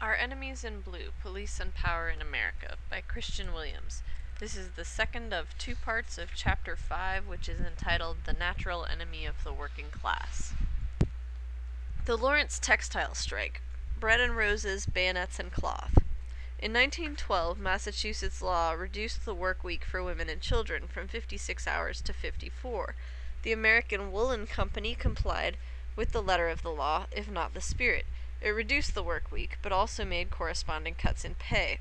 Our Enemies in Blue Police and Power in America by Kristian Williams. This is the second of two parts of Chapter 5, which is entitled The Natural Enemy of the Working Class. The Lawrence Textile Strike Bread and Roses, Bayonets, and Cloth. In 1912, Massachusetts law reduced the work week for women and children from 56 hours to 54. The American Woolen Company complied with the letter of the law, if not the spirit. It reduced the work week, but also made corresponding cuts in pay.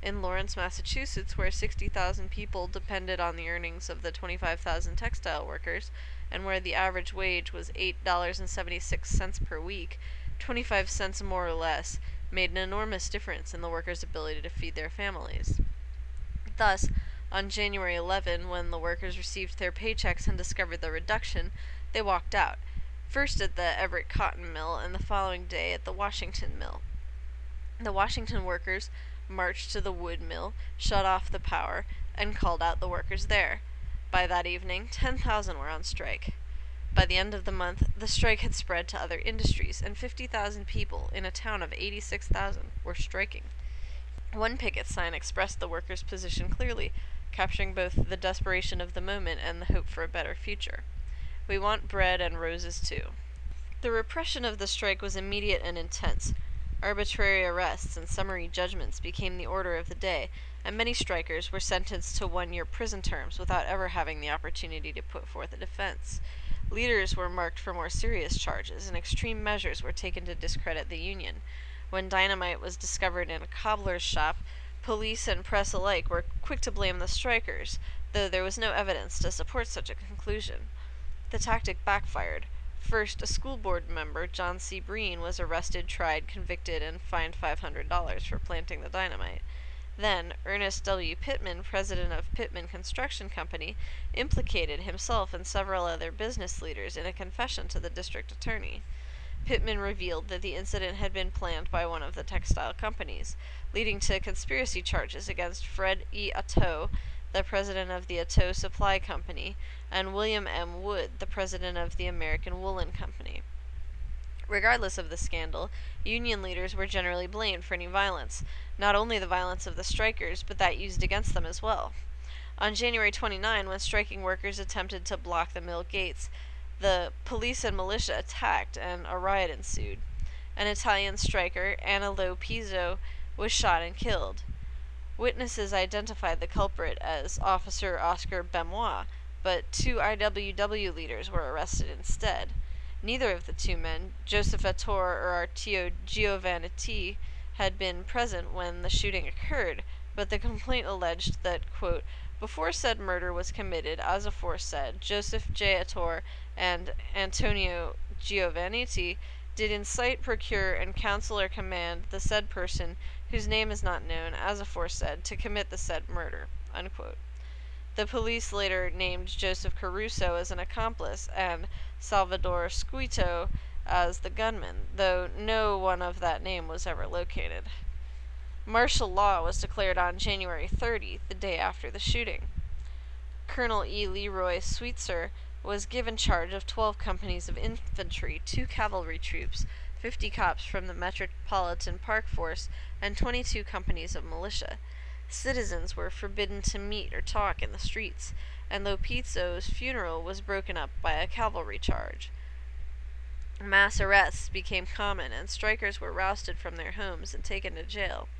In Lawrence, Massachusetts, where 60,000 people depended on the earnings of the 25,000 textile workers, and where the average wage was $8.76 per week, 25 cents more or less made an enormous difference in the workers' ability to feed their families. Thus, on January 11, when the workers received their paychecks and discovered the reduction, they walked out first at the Everett cotton mill, and the following day at the Washington mill. The Washington workers marched to the wood mill, shut off the power, and called out the workers there. By that evening, 10,000 were on strike. By the end of the month, the strike had spread to other industries, and 50,000 people in a town of 86,000 were striking. One picket sign expressed the workers' position clearly, capturing both the desperation of the moment and the hope for a better future. We want bread and roses too. The repression of the strike was immediate and intense. Arbitrary arrests and summary judgments became the order of the day, and many strikers were sentenced to one year prison terms without ever having the opportunity to put forth a defense. Leaders were marked for more serious charges, and extreme measures were taken to discredit the Union. When dynamite was discovered in a cobbler's shop, police and press alike were quick to blame the strikers, though there was no evidence to support such a conclusion. The tactic backfired. First, a school board member, John C. Breen, was arrested, tried, convicted, and fined $500 for planting the dynamite. Then, Ernest W. Pittman, president of Pittman Construction Company, implicated himself and several other business leaders in a confession to the district attorney. Pittman revealed that the incident had been planned by one of the textile companies, leading to conspiracy charges against Fred E. Atteaux, the president of the Atteaux Supply Company, and William M. Wood, the president of the American Woolen Company. Regardless of the scandal, Union leaders were generally blamed for any violence, not only the violence of the strikers, but that used against them as well. On January 29, when striking workers attempted to block the mill gates, the police and militia attacked and a riot ensued. An Italian striker, Anna Lo Pizzo, was shot and killed. Witnesses identified the culprit as Officer Oscar Benoit, but two IWW leaders were arrested instead. Neither of the two men, Joseph Ettor or Arturo Giovannitti, had been present when the shooting occurred, but the complaint alleged that, quote, before said murder was committed, as aforesaid, Joseph J. Ettor and Antonio Giovannitti did incite, procure, and counsel or command the said person whose name is not known, as aforesaid, to commit the said murder. The police later named Joseph Caruso as an accomplice and Salvador Squito as the gunman, though no one of that name was ever located. Martial law was declared on January 30, the day after the shooting. Colonel E. Leroy Sweetser was given charge of 12 companies of infantry, two cavalry troops, 50 cops from the Metropolitan Park Force, and 22 companies of militia. Citizens were forbidden to meet or talk in the streets, and Lo Pizzo's funeral was broken up by a cavalry charge. Mass arrests became common, and strikers were rousted from their homes and taken to jail.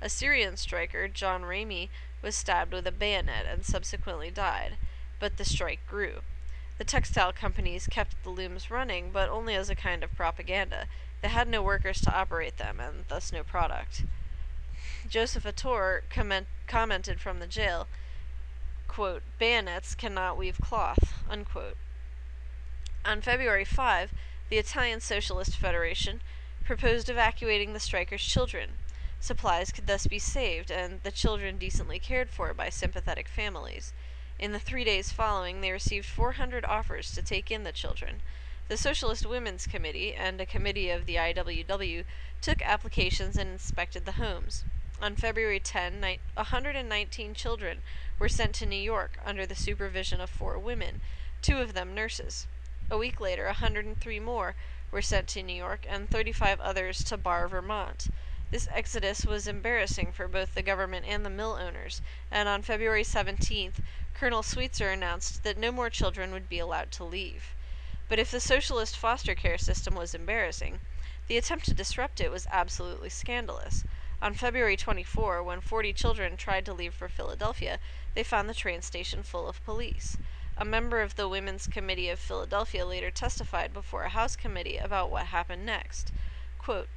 A Syrian striker, John Rami, was stabbed with a bayonet and subsequently died, but the strike grew. The textile companies kept the looms running, but only as a kind of propaganda. They had no workers to operate them, and thus no product. Joseph Ettor comment- commented from the jail, quote, bayonets cannot weave cloth, unquote. On February 5, the Italian Socialist Federation proposed evacuating the strikers' children. Supplies could thus be saved, and the children decently cared for by sympathetic families. In the three days following, they received 400 offers to take in the children. The Socialist Women's Committee and a committee of the IWW took applications and inspected the homes. On February 10, 119 children were sent to New York under the supervision of four women, two of them nurses. A week later, 103 more were sent to New York and 35 others to Barre, Vermont. This exodus was embarrassing for both the government and the mill owners, and on February 17th, Colonel Sweetser announced that no more children would be allowed to leave. But if the socialist foster care system was embarrassing, the attempt to disrupt it was absolutely scandalous. On February 24, when 40 children tried to leave for Philadelphia, they found the train station full of police. A member of the Women's Committee of Philadelphia later testified before a House committee about what happened next. Quote,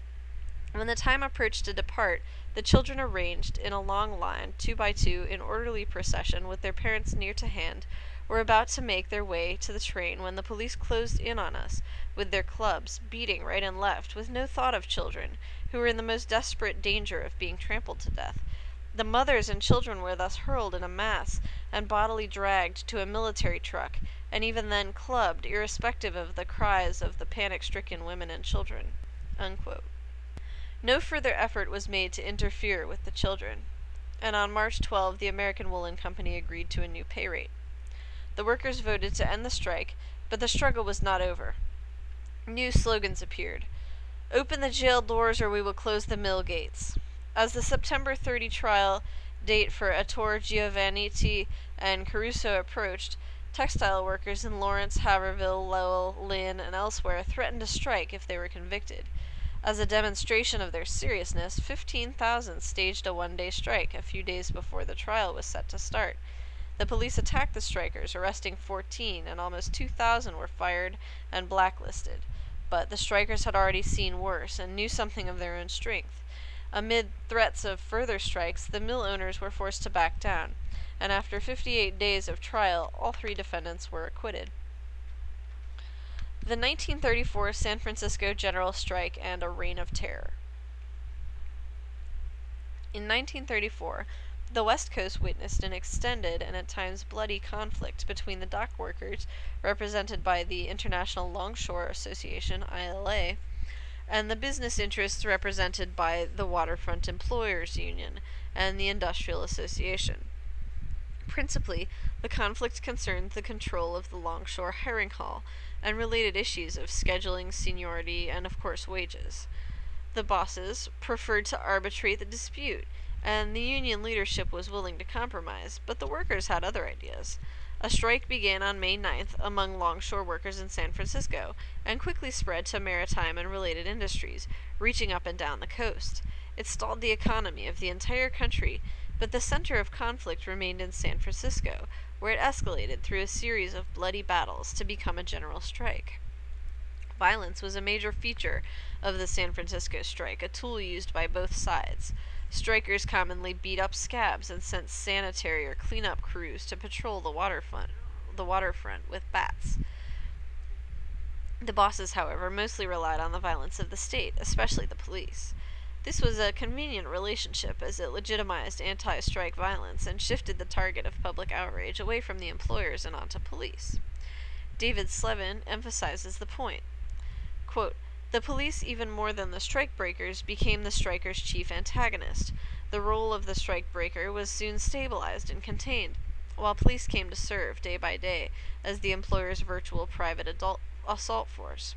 when the time approached to depart, the children arranged in a long line, two by two, in orderly procession, with their parents near to hand, were about to make their way to the train when the police closed in on us with their clubs, beating right and left, with no thought of children, who were in the most desperate danger of being trampled to death. The mothers and children were thus hurled in a mass and bodily dragged to a military truck, and even then clubbed, irrespective of the cries of the panic stricken women and children. No further effort was made to interfere with the children, and on March 12 the American Woolen Company agreed to a new pay rate. The workers voted to end the strike, but the struggle was not over. New slogans appeared. Open the jail doors or we will close the mill gates. As the September 30 trial date for Ettor Giovannitti and Caruso approached, textile workers in Lawrence, Haverhill, Lowell, Lynn, and elsewhere threatened to strike if they were convicted. As a demonstration of their seriousness, 15,000 staged a one day strike a few days before the trial was set to start. The police attacked the strikers, arresting 14, and almost 2,000 were fired and blacklisted. But the strikers had already seen worse and knew something of their own strength. Amid threats of further strikes, the mill owners were forced to back down, and after 58 days of trial, all three defendants were acquitted. The 1934 San Francisco General Strike and a Reign of Terror. In 1934, the West Coast witnessed an extended and at times bloody conflict between the dock workers, represented by the International Longshore Association (ILA), and the business interests represented by the Waterfront Employers Union and the Industrial Association. Principally, the conflict concerned the control of the longshore hiring hall and related issues of scheduling, seniority, and of course wages. The bosses preferred to arbitrate the dispute, and the union leadership was willing to compromise, but the workers had other ideas. A strike began on May 9th among longshore workers in San Francisco and quickly spread to maritime and related industries, reaching up and down the coast. It stalled the economy of the entire country, but the center of conflict remained in San Francisco, where it escalated through a series of bloody battles to become a general strike. Violence was a major feature of the San Francisco strike, a tool used by both sides. Strikers commonly beat up scabs and sent sanitary or cleanup crews to patrol the waterfront, the waterfront with bats. The bosses, however, mostly relied on the violence of the state, especially the police. This was a convenient relationship as it legitimized anti strike violence and shifted the target of public outrage away from the employers and onto police. David Selvin emphasizes the point. Quote, the police, even more than the strikebreakers, became the strikers' chief antagonist. The role of the strikebreaker was soon stabilized and contained, while police came to serve, day by day, as the employer's virtual private adult assault force.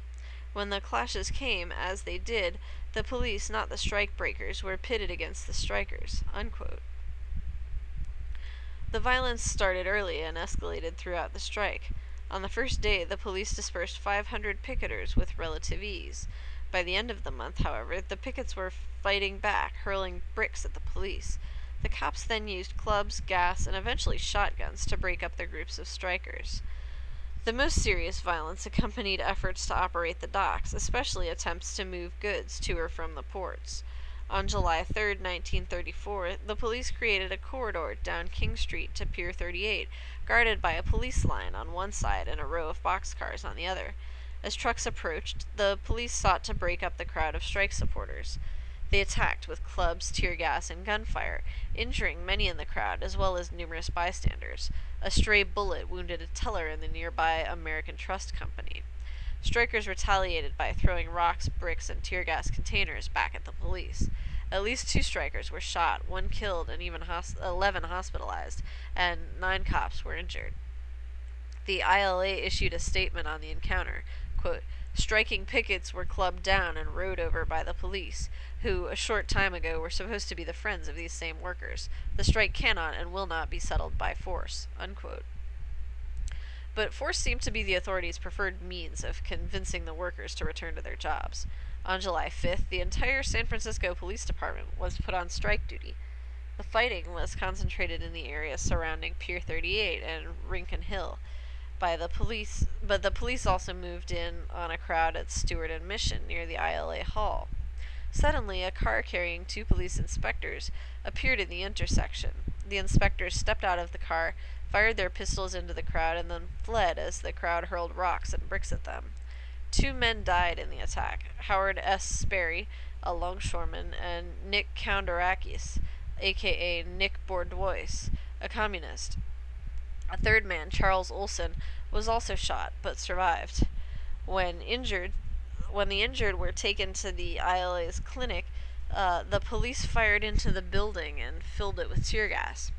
When the clashes came, as they did, the police, not the strikebreakers, were pitted against the strikers. Unquote. The violence started early and escalated throughout the strike. On the first day, the police dispersed 500 picketers with relative ease. By the end of the month, however, the pickets were fighting back, hurling bricks at the police. The cops then used clubs, gas, and eventually shotguns to break up the groups of strikers. The most serious violence accompanied efforts to operate the docks, especially attempts to move goods to or from the ports. On July 3, 1934, the police created a corridor down King Street to Pier 38, guarded by a police line on one side and a row of boxcars on the other. As trucks approached, the police sought to break up the crowd of strike supporters. They attacked with clubs, tear gas, and gunfire, injuring many in the crowd as well as numerous bystanders. A stray bullet wounded a teller in the nearby American Trust Company. Strikers retaliated by throwing rocks, bricks, and tear gas containers back at the police. At least two strikers were shot, one killed, and even hos- 11 hospitalized, and nine cops were injured. The ILA issued a statement on the encounter. Quote, Striking pickets were clubbed down and rowed over by the police, who a short time ago were supposed to be the friends of these same workers. The strike cannot and will not be settled by force. Unquote. But force seemed to be the authorities' preferred means of convincing the workers to return to their jobs. On July 5th, the entire San Francisco Police Department was put on strike duty. The fighting was concentrated in the area surrounding Pier 38 and Rincon Hill by the police, but the police also moved in on a crowd at Stewart and Mission near the ILA Hall. Suddenly, a car carrying two police inspectors appeared in the intersection. The inspectors stepped out of the car, fired their pistols into the crowd, and then fled as the crowd hurled rocks and bricks at them. Two men died in the attack Howard S. Sperry, a longshoreman, and Nick Koundarakis, aka Nick Bordoise, a communist. A third man, Charles Olson, was also shot but survived. When injured, when the injured were taken to the ILA's clinic, uh, the police fired into the building and filled it with tear gas.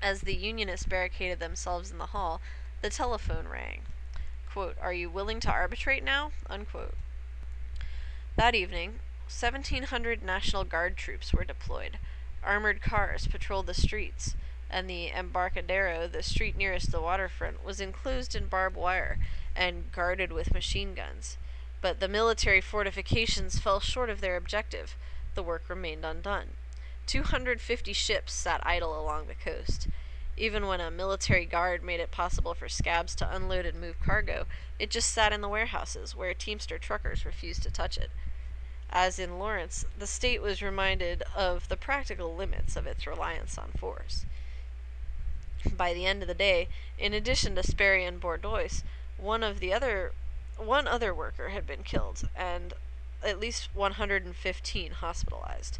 As the Unionists barricaded themselves in the hall, the telephone rang. Quote, Are you willing to arbitrate now? Unquote. That evening, 1,700 National Guard troops were deployed. Armored cars patrolled the streets and the Embarcadero, the street nearest the waterfront, was enclosed in barbed wire and guarded with machine guns. But the military fortifications fell short of their objective. The work remained undone. 250 ships sat idle along the coast. Even when a military guard made it possible for scabs to unload and move cargo, it just sat in the warehouses, where Teamster truckers refused to touch it. As in Lawrence, the state was reminded of the practical limits of its reliance on force. By the end of the day, in addition to Sperry and Bordoise, one of the other one other worker had been killed and at least 115 hospitalized.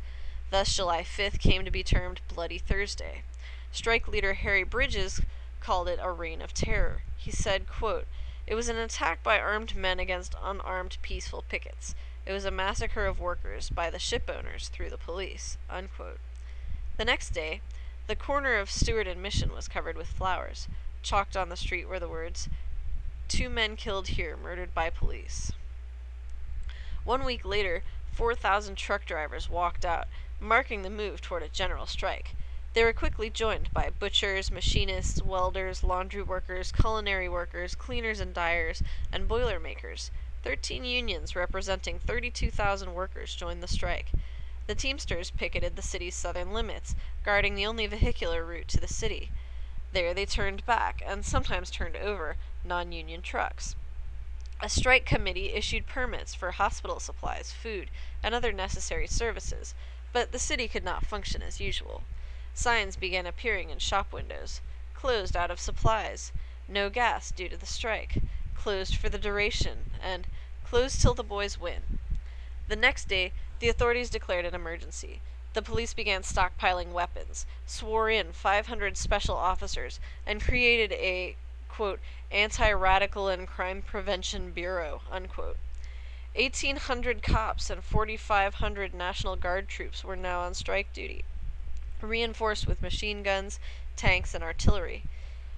Thus July 5th came to be termed Bloody Thursday. Strike leader Harry Bridges called it a reign of terror. He said, quote, "It was an attack by armed men against unarmed peaceful pickets. It was a massacre of workers by the ship owners through the police." Unquote. The next day, the corner of Stewart and Mission was covered with flowers. Chalked on the street were the words, Two men killed here, murdered by police. One week later, 4,000 truck drivers walked out, marking the move toward a general strike. They were quickly joined by butchers, machinists, welders, laundry workers, culinary workers, cleaners and dyers, and boiler makers. Thirteen unions representing 32,000 workers joined the strike. The Teamsters picketed the city's southern limits, guarding the only vehicular route to the city. There they turned back, and sometimes turned over, non union trucks. A strike committee issued permits for hospital supplies, food, and other necessary services, but the city could not function as usual. Signs began appearing in shop windows closed out of supplies, no gas due to the strike, closed for the duration, and closed till the boys win. The next day, the authorities declared an emergency. The police began stockpiling weapons, swore in 500 special officers, and created a, quote, anti-radical and crime prevention bureau, unquote. 1,800 cops and 4,500 National Guard troops were now on strike duty, reinforced with machine guns, tanks, and artillery.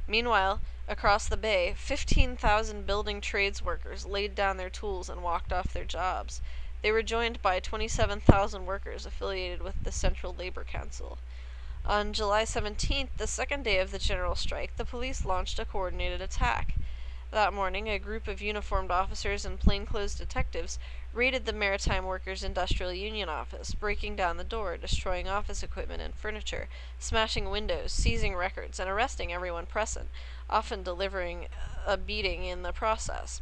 Meanwhile, across the bay, 15,000 building trades workers laid down their tools and walked off their jobs. They were joined by 27,000 workers affiliated with the Central Labor Council. On July 17th, the second day of the general strike, the police launched a coordinated attack. That morning, a group of uniformed officers and plainclothes detectives raided the Maritime Workers Industrial Union office, breaking down the door, destroying office equipment and furniture, smashing windows, seizing records, and arresting everyone present, often delivering a beating in the process.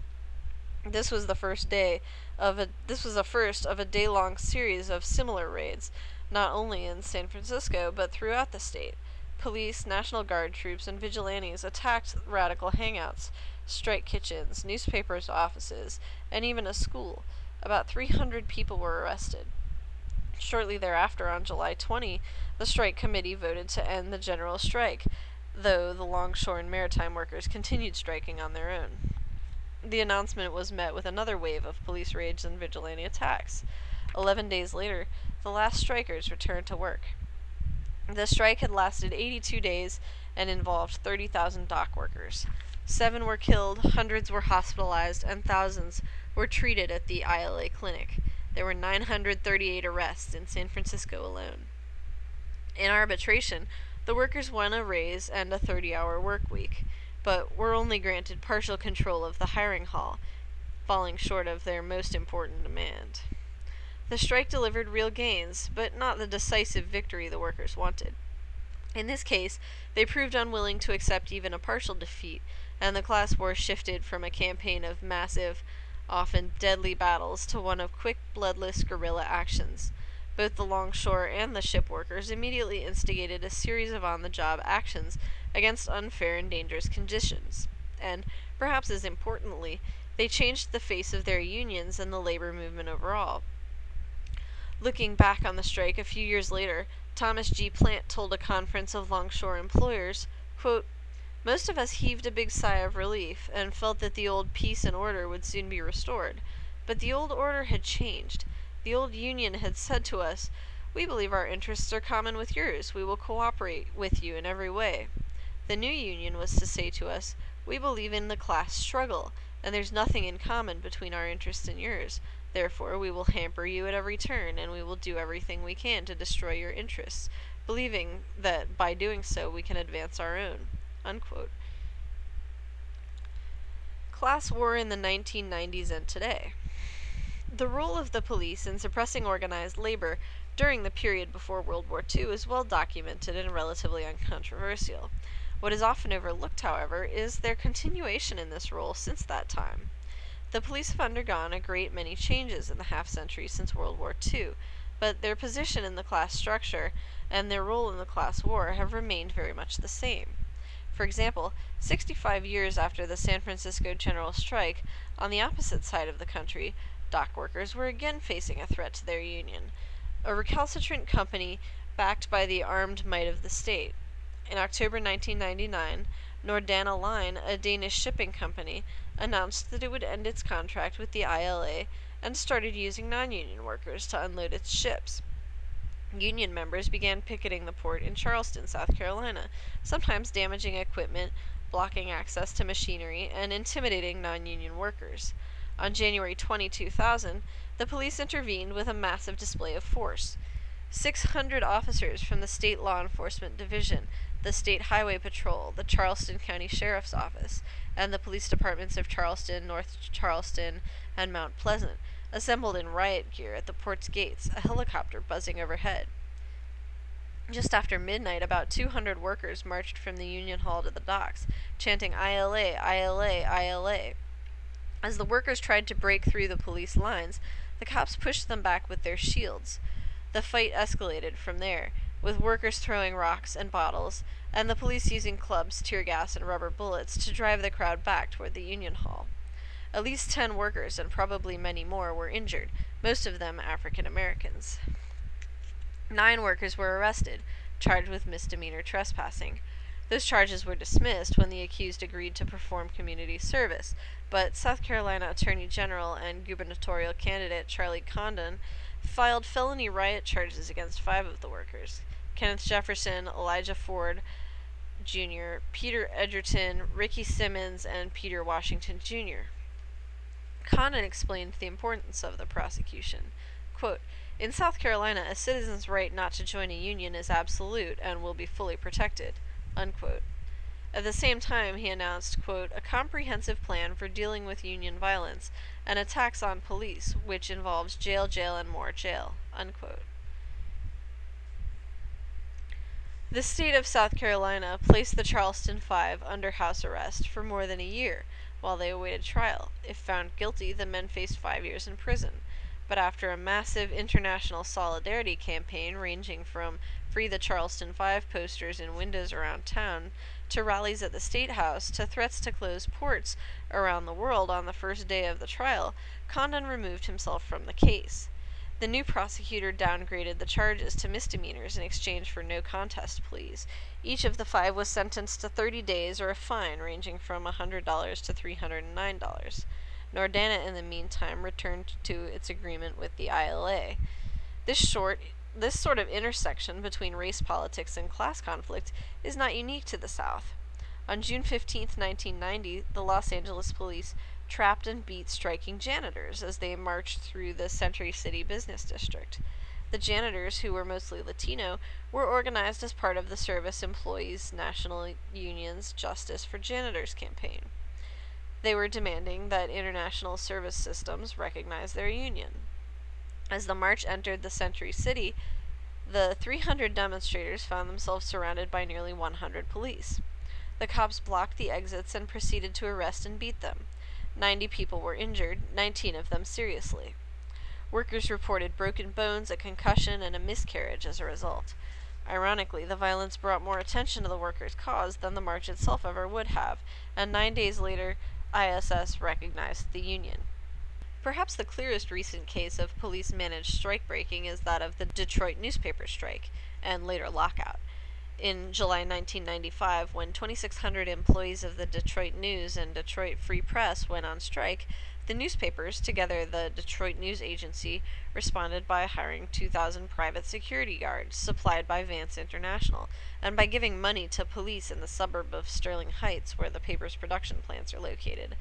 This was the first day of a this was the first of a day-long series of similar raids, not only in San Francisco but throughout the state. Police, National Guard troops, and vigilantes attacked radical hangouts, strike kitchens, newspapers' offices, and even a school. About 300 people were arrested. Shortly thereafter, on July 20, the strike committee voted to end the general strike, though the longshore and maritime workers continued striking on their own the announcement was met with another wave of police raids and vigilante attacks. Eleven days later, the last strikers returned to work. The strike had lasted 82 days and involved 30,000 dock workers. Seven were killed, hundreds were hospitalized, and thousands were treated at the ILA clinic. There were 938 arrests in San Francisco alone. In arbitration, the workers won a raise and a 30 hour work week, but were only granted partial control of the hiring hall, falling short of their most important demand. The strike delivered real gains, but not the decisive victory the workers wanted. In this case, they proved unwilling to accept even a partial defeat, and the class war shifted from a campaign of massive, often deadly battles to one of quick, bloodless guerrilla actions. Both the longshore and the ship workers immediately instigated a series of on the job actions against unfair and dangerous conditions. And, perhaps as importantly, they changed the face of their unions and the labor movement overall. Looking back on the strike a few years later, Thomas G. Plant told a conference of longshore employers, quote, Most of us heaved a big sigh of relief and felt that the old peace and order would soon be restored. But the old order had changed. The old union had said to us, We believe our interests are common with yours. We will cooperate with you in every way. The new union was to say to us, We believe in the class struggle, and there's nothing in common between our interests and yours. Therefore, we will hamper you at every turn, and we will do everything we can to destroy your interests, believing that by doing so we can advance our own. Class war in the 1990s and today. The role of the police in suppressing organized labor during the period before World War II is well documented and relatively uncontroversial. What is often overlooked, however, is their continuation in this role since that time. The police have undergone a great many changes in the half century since World War II, but their position in the class structure and their role in the class war have remained very much the same. For example, 65 years after the San Francisco general strike, on the opposite side of the country, dock workers were again facing a threat to their union, a recalcitrant company backed by the armed might of the state. In October 1999, Nordana Line, a Danish shipping company, announced that it would end its contract with the ILA and started using non union workers to unload its ships. Union members began picketing the port in Charleston, South Carolina, sometimes damaging equipment, blocking access to machinery, and intimidating non union workers. On January 20, 2000, the police intervened with a massive display of force. 600 officers from the State Law Enforcement Division the State Highway Patrol, the Charleston County Sheriff's Office, and the police departments of Charleston, North Charleston, and Mount Pleasant assembled in riot gear at the port's gates, a helicopter buzzing overhead. Just after midnight, about 200 workers marched from the Union Hall to the docks, chanting ILA, ILA, ILA. As the workers tried to break through the police lines, the cops pushed them back with their shields. The fight escalated from there, with workers throwing rocks and bottles, and the police using clubs, tear gas, and rubber bullets to drive the crowd back toward the Union Hall. At least ten workers, and probably many more, were injured, most of them African Americans. Nine workers were arrested, charged with misdemeanor trespassing. Those charges were dismissed when the accused agreed to perform community service, but South Carolina Attorney General and gubernatorial candidate Charlie Condon filed felony riot charges against five of the workers. Kenneth Jefferson, Elijah Ford Jr., Peter Edgerton, Ricky Simmons, and Peter Washington Jr. Condon explained the importance of the prosecution. Quote, in South Carolina, a citizen's right not to join a union is absolute and will be fully protected. Unquote. At the same time, he announced, quote, a comprehensive plan for dealing with union violence and attacks on police, which involves jail, jail, and more jail. Unquote. The state of South Carolina placed the Charleston Five under house arrest for more than a year while they awaited trial. If found guilty, the men faced five years in prison. But after a massive international solidarity campaign ranging from Free the Charleston Five posters in windows around town to rallies at the State House to threats to close ports around the world on the first day of the trial, Condon removed himself from the case. The new prosecutor downgraded the charges to misdemeanors in exchange for no contest pleas. Each of the five was sentenced to 30 days or a fine ranging from $100 to $309. Nordana, in the meantime, returned to its agreement with the ILA. This short this sort of intersection between race politics and class conflict is not unique to the South. On June 15, 1990, the Los Angeles police trapped and beat striking janitors as they marched through the Century City business district. The janitors, who were mostly Latino, were organized as part of the Service Employees National Union's Justice for Janitors campaign. They were demanding that international service systems recognize their union. As the march entered the Century City, the 300 demonstrators found themselves surrounded by nearly 100 police. The cops blocked the exits and proceeded to arrest and beat them. 90 people were injured, 19 of them seriously. Workers reported broken bones, a concussion, and a miscarriage as a result. Ironically, the violence brought more attention to the workers' cause than the march itself ever would have, and nine days later, ISS recognized the union. Perhaps the clearest recent case of police managed strike breaking is that of the Detroit newspaper strike, and later lockout in July 1995 when 2,600 employees of the Detroit News and Detroit Free Press went on strike. The newspapers, together the Detroit News Agency, responded by hiring 2,000 private security guards supplied by Vance International, and by giving money to police in the suburb of Sterling Heights, where the paper's production plants are located.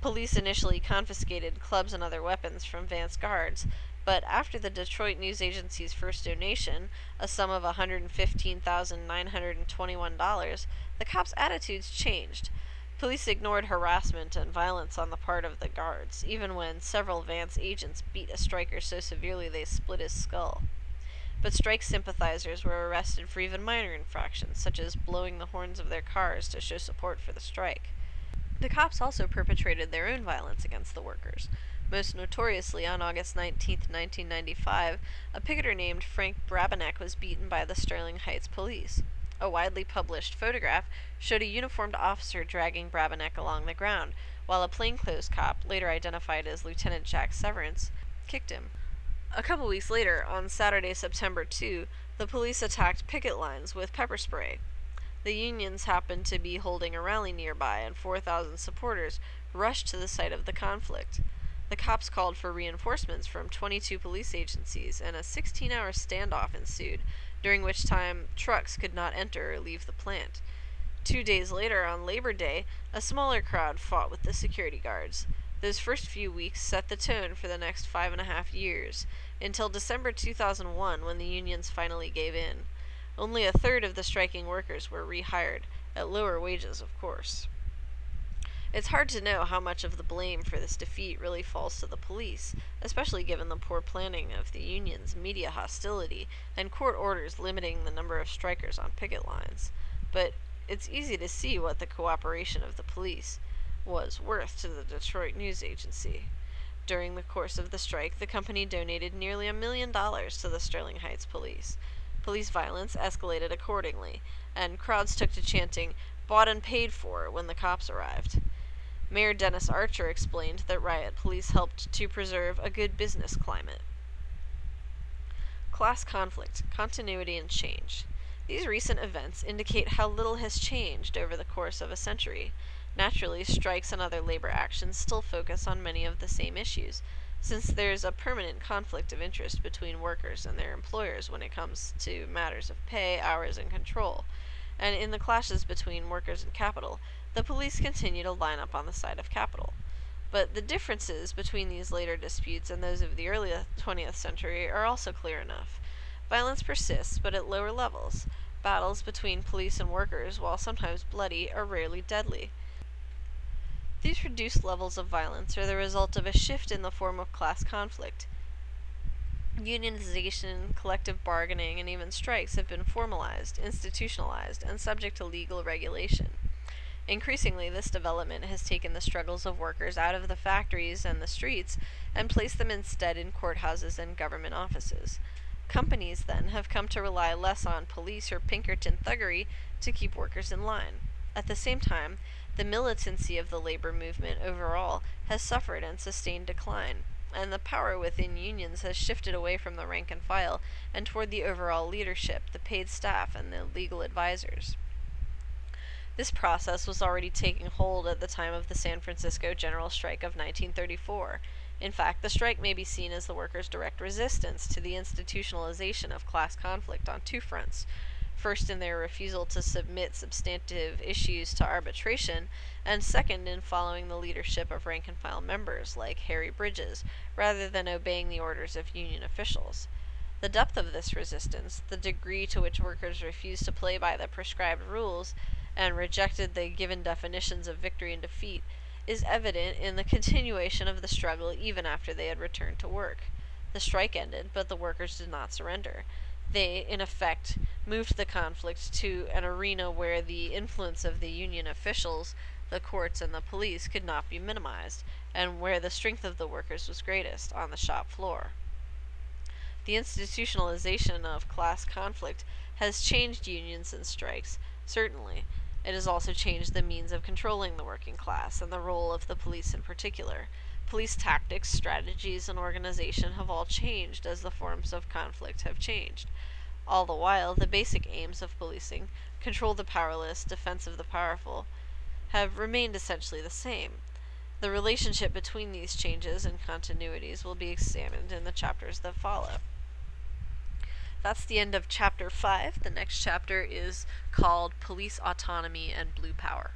Police initially confiscated clubs and other weapons from Vance guards, but after the Detroit News Agency's first donation, a sum of $115,921, the cops' attitudes changed. Police ignored harassment and violence on the part of the guards, even when several Vance agents beat a striker so severely they split his skull. But strike sympathizers were arrested for even minor infractions, such as blowing the horns of their cars to show support for the strike. The cops also perpetrated their own violence against the workers. Most notoriously, on August 19, 1995, a picketer named Frank Brabenec was beaten by the Sterling Heights police. A widely published photograph showed a uniformed officer dragging Brabenec along the ground, while a plainclothes cop, later identified as Lieutenant Jack Severance, kicked him. A couple weeks later, on Saturday, September 2, the police attacked picket lines with pepper spray. The unions happened to be holding a rally nearby, and 4,000 supporters rushed to the site of the conflict. The cops called for reinforcements from 22 police agencies, and a 16 hour standoff ensued, during which time trucks could not enter or leave the plant. Two days later, on Labor Day, a smaller crowd fought with the security guards. Those first few weeks set the tone for the next five and a half years, until December 2001 when the unions finally gave in. Only a third of the striking workers were rehired, at lower wages, of course. It's hard to know how much of the blame for this defeat really falls to the police, especially given the poor planning of the union's media hostility and court orders limiting the number of strikers on picket lines. But it's easy to see what the cooperation of the police was worth to the Detroit News Agency. During the course of the strike, the company donated nearly a million dollars to the Sterling Heights police. Police violence escalated accordingly, and crowds took to chanting, bought and paid for, when the cops arrived. Mayor Dennis Archer explained that riot police helped to preserve a good business climate. Class conflict, continuity, and change. These recent events indicate how little has changed over the course of a century. Naturally, strikes and other labor actions still focus on many of the same issues, since there's a permanent conflict of interest between workers and their employers when it comes to matters of pay, hours, and control. And in the clashes between workers and capital, the police continue to line up on the side of capital. But the differences between these later disputes and those of the early 20th century are also clear enough. Violence persists, but at lower levels. Battles between police and workers, while sometimes bloody, are rarely deadly. These reduced levels of violence are the result of a shift in the form of class conflict. Unionization, collective bargaining, and even strikes have been formalized, institutionalized, and subject to legal regulation. Increasingly, this development has taken the struggles of workers out of the factories and the streets and placed them instead in courthouses and government offices. Companies, then, have come to rely less on police or Pinkerton thuggery to keep workers in line. At the same time, the militancy of the labor movement overall has suffered and sustained decline, and the power within unions has shifted away from the rank and file and toward the overall leadership, the paid staff, and the legal advisors. This process was already taking hold at the time of the San Francisco General Strike of 1934. In fact, the strike may be seen as the workers' direct resistance to the institutionalization of class conflict on two fronts. First in their refusal to submit substantive issues to arbitration, and second in following the leadership of rank and file members like Harry Bridges, rather than obeying the orders of union officials. The depth of this resistance, the degree to which workers refused to play by the prescribed rules, and rejected the given definitions of victory and defeat, is evident in the continuation of the struggle even after they had returned to work. The strike ended, but the workers did not surrender. They, in effect, moved the conflict to an arena where the influence of the Union officials, the courts, and the police could not be minimized, and where the strength of the workers was greatest, on the shop floor. The institutionalization of class conflict has changed unions and strikes, certainly, it has also changed the means of controlling the working class, and the role of the police in particular. Police tactics, strategies, and organization have all changed as the forms of conflict have changed. All the while, the basic aims of policing control the powerless, defense of the powerful have remained essentially the same. The relationship between these changes and continuities will be examined in the chapters that follow that's the end of chapter 5. The next chapter is called Police Autonomy and Blue Power.